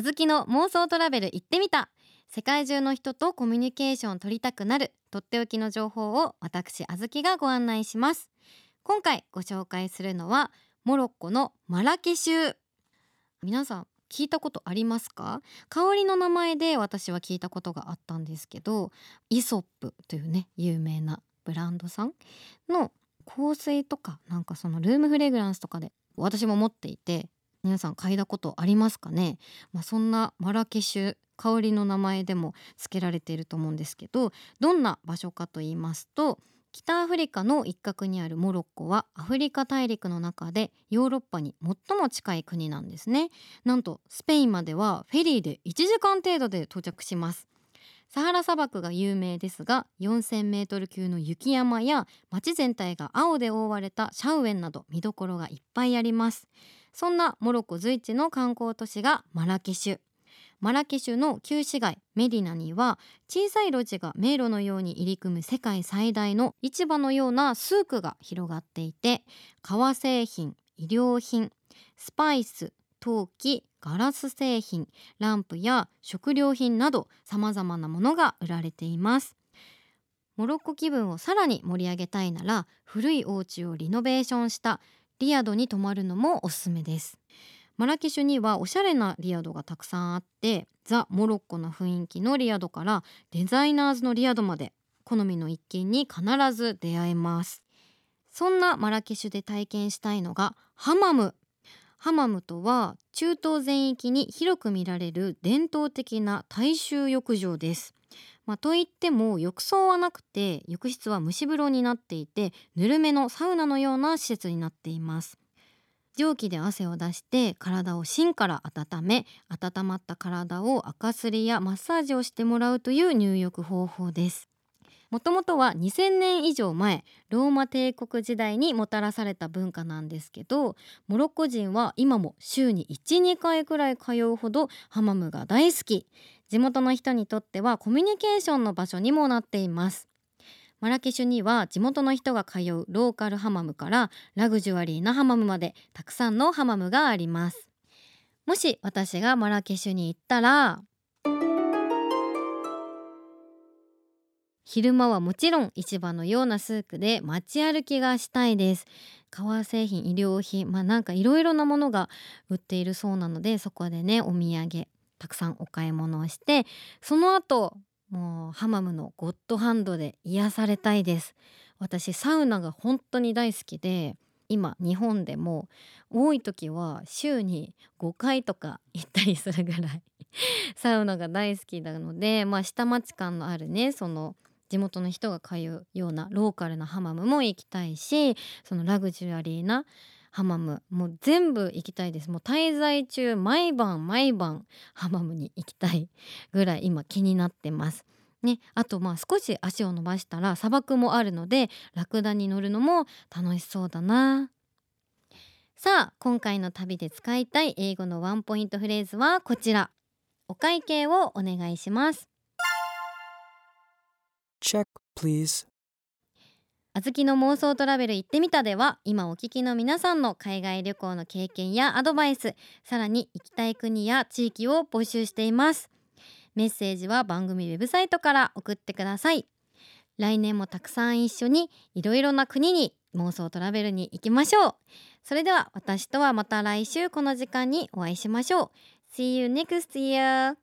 あずきの妄想トラベル行ってみた。世界中の人とコミュニケーションを取りたくなるとっておきの情報を私あずきがご案内します。今回ご紹介するのはモロッコのマラケシュ皆さん聞いたことありますか？香りの名前で私は聞いたことがあったんですけどイソップというね有名なブランドさんの香水とかなんかそのルームフレグランスとかで私も持っていて皆さん嗅いだことありますかね、まあ、そんなマラケシュ香りの名前でも付けられていると思うんですけどどんな場所かと言いますと北アフリカの一角にあるモロッコはアフリカ大陸の中でヨーロッパに最も近い国なんですね。なんとスペインまではフェリーで1時間程度で到着します。サハラ砂漠が有名ですが4000メートル級の雪山や街全体が青で覆われたシャウエンなど見どころがいっぱいあります。そんなモロッコ随一の観光都市がマラケシュ。マラケシュの旧市街メディナには小さい路地が迷路のように入り組む世界最大の市場のようなスークが広がっていて革製品衣料品スパイス陶器ガラス製品ランプや食料品などさまざまなものが売られています。モロッコ気分をさらに盛り上げたいなら古いお家をリノベーションしたリアドに泊まるのもおすすめです。マラケシュにはおしゃれなリアドがたくさんあってザ・モロッコな雰囲気のリアドからデザイナーズのリアドまで好みの一軒に必ず出会えます。そんなマラケシュで体験したいのがハマムハマムとは中東全域に広く見られる伝統的な大衆浴場です。まあ、といっても浴槽はなくて浴室は蒸し風呂になっていてぬるめのサウナのような施設になっています。蒸気で汗を出して体を芯から温め温まった体を赤すりやマッサージをしてもらうという入浴方法です。もともとは2000年以上前ローマ帝国時代にもたらされた文化なんですけどモロッコ人は今も週に12回くらい通うほどハマムが大好き。地元の人にとってはコミュニケーションの場所にもなっています。マラケシュには地元の人が通うローカルハマムからラグジュアリーなハマムまでたくさんのハマムがあります。もし私がマラケシュに行ったら昼間はもちろん市場のようなスークで街歩きがしたいです。革製品衣料品まあなんかいろいろなものが売っているそうなのでそこでねお土産たくさんお買い物をしてその後もうハマムのゴッドハンドで癒されたいです。私サウナが本当に大好きで今日本でも多い時は週に5回とか行ったりするぐらいサウナが大好きなのでまあ下町感のあるねその地元の人が通うようなローカルなハマムも行きたいしそのラグジュアリーなハマムもう全部行きたいです。もう滞在中毎晩毎晩ハマムに行きたいぐらい今気になってます。ね、あとまあ少し足を伸ばしたら砂漠もあるのでラクダに乗るのも楽しそうだな。さあ今回の旅で使いたい英語のワンポイントフレーズはこちら。お会計をお願いします。Check, please. あずきの妄想トラベル行ってみたでは今お聞きの皆さんの海外旅行の経験やアドバイスさらに行きたい国や地域を募集しています。メッセージは番組ウェブサイトから送ってください。来年もたくさん一緒にいろいろな国に妄想トラベルに行きましょう。それでは私とはまた来週この時間にお会いしましょう。See you next year!